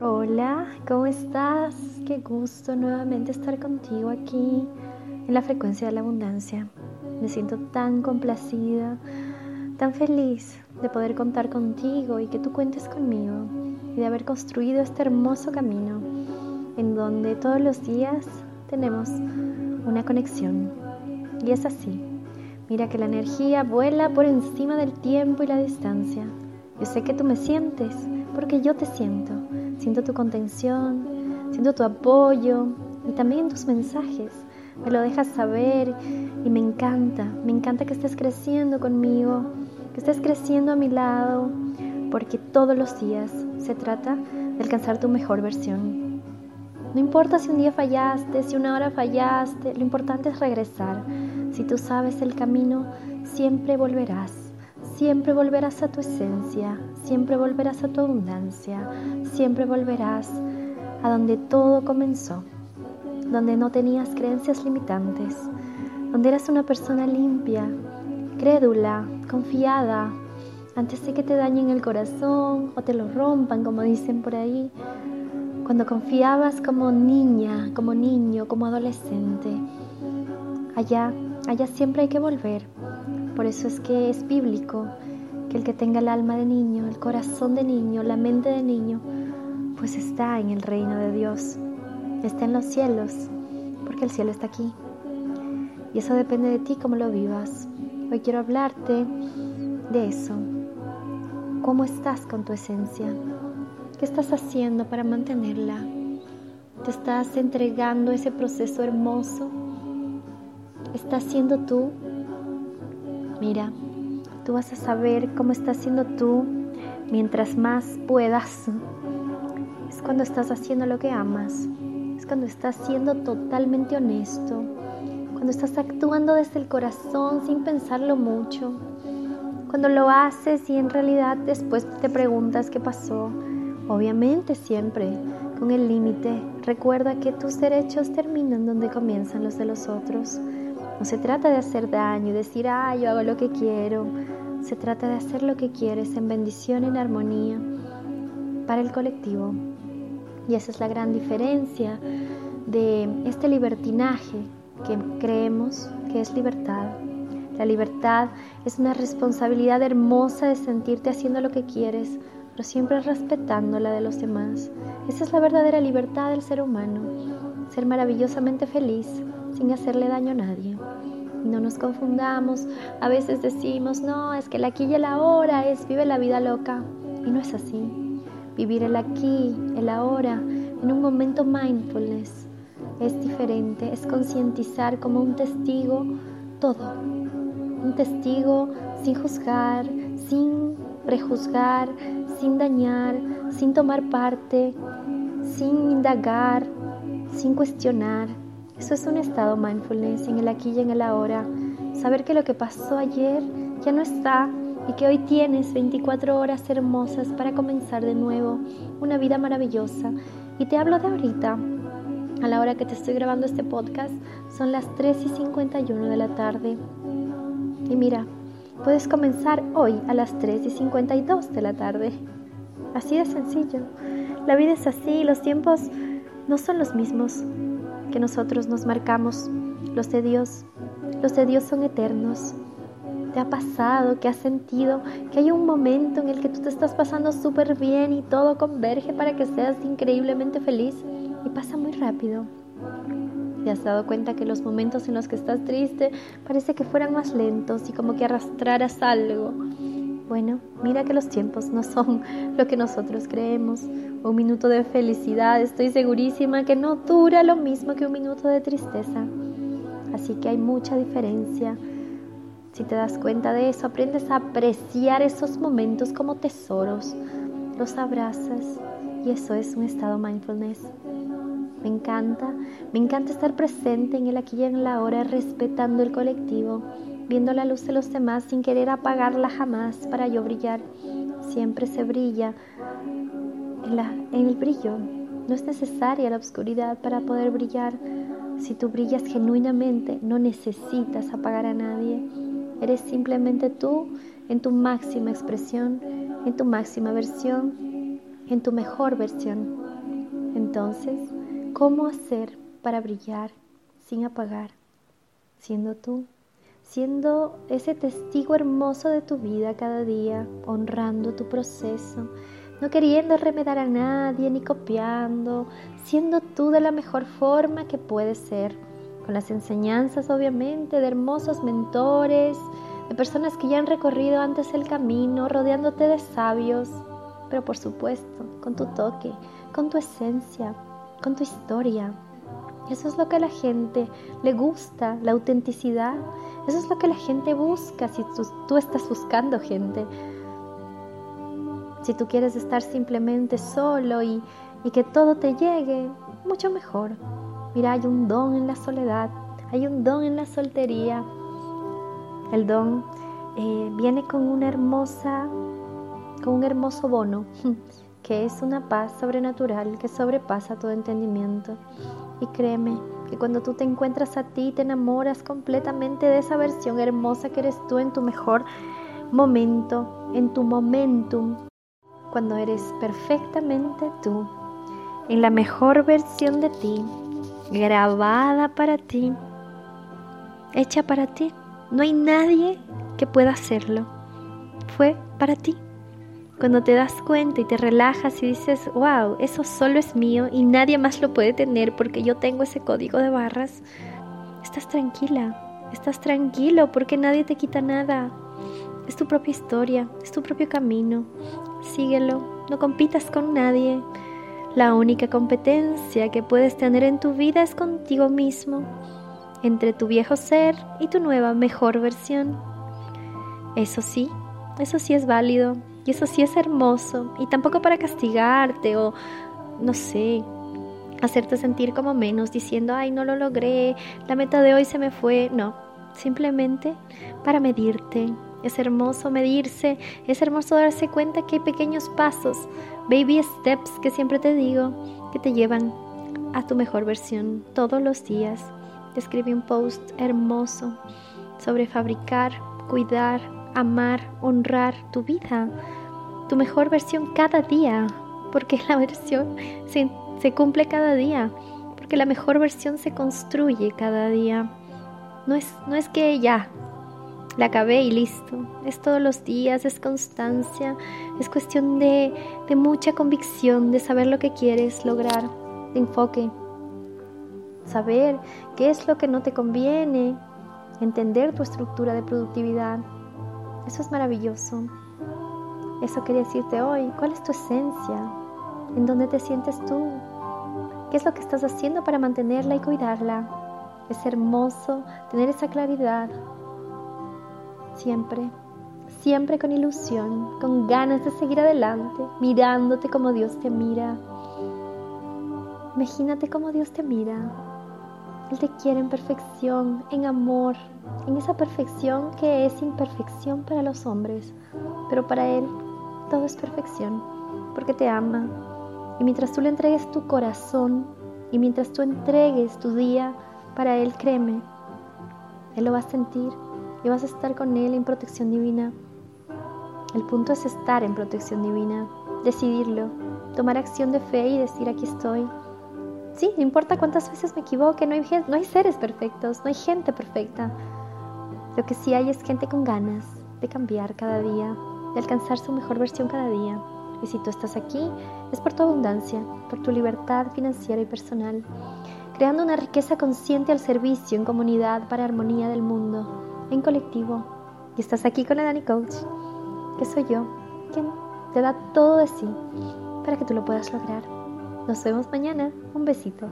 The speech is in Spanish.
Hola, ¿cómo estás? Qué gusto nuevamente estar contigo aquí en la frecuencia de la abundancia. Me siento tan complacida, tan feliz de poder contar contigo y que tú cuentes conmigo y de haber construido este hermoso camino en donde todos los días tenemos una conexión. Y es así. Mira que la energía vuela por encima del tiempo y la distancia. Yo sé que tú me sientes porque yo te siento Siento tu contención, siento tu apoyo y también tus mensajes. Me lo dejas saber y me encanta, me encanta que estés creciendo conmigo, que estés creciendo a mi lado, porque todos los días se trata de alcanzar tu mejor versión. No importa si un día fallaste, si una hora fallaste, lo importante es regresar. Si tú sabes el camino, siempre volverás. Siempre volverás a tu esencia, siempre volverás a tu abundancia, siempre volverás a donde todo comenzó, donde no tenías creencias limitantes, donde eras una persona limpia, crédula, confiada, antes de que te dañen el corazón o te lo rompan, como dicen por ahí, cuando confiabas como niña, como niño, como adolescente. Allá, allá siempre hay que volver por eso es que es bíblico que el que tenga el alma de niño, el corazón de niño, la mente de niño, pues está en el reino de Dios, está en los cielos, porque el cielo está aquí. Y eso depende de ti cómo lo vivas. Hoy quiero hablarte de eso. ¿Cómo estás con tu esencia? ¿Qué estás haciendo para mantenerla? ¿Te estás entregando ese proceso hermoso? ¿Estás siendo tú Mira, tú vas a saber cómo estás siendo tú mientras más puedas. Es cuando estás haciendo lo que amas. Es cuando estás siendo totalmente honesto. Cuando estás actuando desde el corazón sin pensarlo mucho. Cuando lo haces y en realidad después te preguntas qué pasó. Obviamente siempre con el límite. Recuerda que tus derechos terminan donde comienzan los de los otros. No se trata de hacer daño y decir, ah, yo hago lo que quiero. Se trata de hacer lo que quieres en bendición, en armonía, para el colectivo. Y esa es la gran diferencia de este libertinaje que creemos que es libertad. La libertad es una responsabilidad hermosa de sentirte haciendo lo que quieres, pero siempre respetando la de los demás. Esa es la verdadera libertad del ser humano, ser maravillosamente feliz sin hacerle daño a nadie. No nos confundamos, a veces decimos, no, es que el aquí y el ahora es vive la vida loca. Y no es así. Vivir el aquí, el ahora, en un momento mindfulness, es diferente, es concientizar como un testigo todo. Un testigo sin juzgar, sin prejuzgar, sin dañar, sin tomar parte, sin indagar, sin cuestionar eso es un estado mindfulness en el aquí y en el ahora. Saber que lo que pasó ayer ya no está y que hoy tienes 24 horas hermosas para comenzar de nuevo una vida maravillosa. Y te hablo de ahorita, a la hora que te estoy grabando este podcast, son las 3 y 51 de la tarde. Y mira, puedes comenzar hoy a las 3 y 52 de la tarde. Así de sencillo. La vida es así, los tiempos no son los mismos que nosotros nos marcamos, los de Dios. Los de Dios son eternos. ¿Te ha pasado, que has sentido que hay un momento en el que tú te estás pasando súper bien y todo converge para que seas increíblemente feliz y pasa muy rápido? ¿Te has dado cuenta que los momentos en los que estás triste parece que fueran más lentos y como que arrastraras algo? Bueno, mira que los tiempos no son lo que nosotros creemos. Un minuto de felicidad estoy segurísima que no dura lo mismo que un minuto de tristeza. Así que hay mucha diferencia. Si te das cuenta de eso, aprendes a apreciar esos momentos como tesoros. Los abrazas y eso es un estado mindfulness. Me encanta, me encanta estar presente en el aquí y en la hora, respetando el colectivo viendo la luz de los demás sin querer apagarla jamás para yo brillar. Siempre se brilla en, el brillo. No es necesaria la oscuridad para poder brillar. Si tú brillas genuinamente, no necesitas apagar a nadie. Eres simplemente tú en tu máxima expresión, en tu máxima versión, en tu mejor versión. Entonces, ¿cómo hacer para brillar sin apagar? Siendo tú, siendo ese testigo hermoso de tu vida cada día, honrando tu proceso, no queriendo remedar a nadie ni copiando, siendo tú de la mejor forma que puedes ser, con las enseñanzas obviamente de hermosos mentores, de personas que ya han recorrido antes el camino, rodeándote de sabios, pero por supuesto, con tu toque, con tu esencia, con tu historia. Eso es lo que a la gente le gusta, la autenticidad. Eso es lo que la gente busca si tú, estás buscando gente. Si tú quieres estar simplemente solo y, que todo te llegue, mucho mejor. Mira, hay un don en la soledad, hay un don en la soltería. El don eh, viene con una hermosa, con un hermoso bono, que es una paz sobrenatural que sobrepasa todo entendimiento. Y créeme que cuando tú te encuentras a ti, te enamoras completamente de esa versión hermosa que eres tú en tu mejor momento, en tu momentum, cuando eres perfectamente tú, en la mejor versión de ti, grabada para ti, hecha para ti. No hay nadie que pueda hacerlo. Fue para ti. Cuando te das cuenta y te relajas y dices, wow, eso solo es mío y nadie más lo puede tener porque yo tengo ese código de barras, estás tranquila, estás tranquilo porque nadie te quita nada. Es tu propia historia, es tu propio camino, síguelo, no compitas con nadie. La única competencia que puedes tener en tu vida es contigo mismo, entre tu viejo ser y tu nueva mejor versión. Eso sí, eso sí es válido y eso sí es hermoso y tampoco para castigarte o, no sé, hacerte sentir como menos diciendo, ay, no lo logré, la meta de hoy se me fue. No, simplemente para medirte, es hermoso medirse, es hermoso darse cuenta que hay pequeños pasos, baby steps que siempre te digo, que te llevan a tu mejor versión todos los días. Te escribí un post hermoso sobre fabricar, cuidar, amar, honrar tu vida, tu mejor versión cada día, porque la versión se, cumple cada día, porque la mejor versión se construye cada día. No es, no es que ya la acabé y listo. Es todos los días, es constancia, es cuestión de, de mucha convicción, de saber lo que quieres lograr, de enfoque, saber qué es lo que no te conviene, entender tu estructura de productividad. Eso es maravilloso. Eso quería decirte hoy. ¿Cuál es tu esencia? ¿En dónde te sientes tú? ¿Qué es lo que estás haciendo para mantenerla y cuidarla? Es hermoso tener esa claridad, siempre, siempre con ilusión, con ganas de seguir adelante, mirándote como Dios te mira. Imagínate como Dios te mira. Él te quiere en perfección, en amor, en esa perfección que es imperfección para los hombres, pero para Él todo es perfección, porque te ama. Y mientras tú le entregues tu corazón y mientras tú entregues tu día para Él, créeme, Él lo va a sentir y vas a estar con Él en protección divina. El punto es estar en protección divina, decidirlo, tomar acción de fe y decir aquí estoy. Sí, no importa cuántas veces me equivoque, no hay, no hay seres perfectos, no hay gente perfecta. Lo que sí hay es gente con ganas de cambiar cada día, de alcanzar su mejor versión cada día. Y si tú estás aquí, es por tu abundancia, por tu libertad financiera y personal, creando una riqueza consciente al servicio en comunidad para armonía del mundo en colectivo y estás aquí con la Dani Coach, que soy yo, quien te da todo de sí para que tú lo puedas lograr. Nos vemos mañana. Un besito.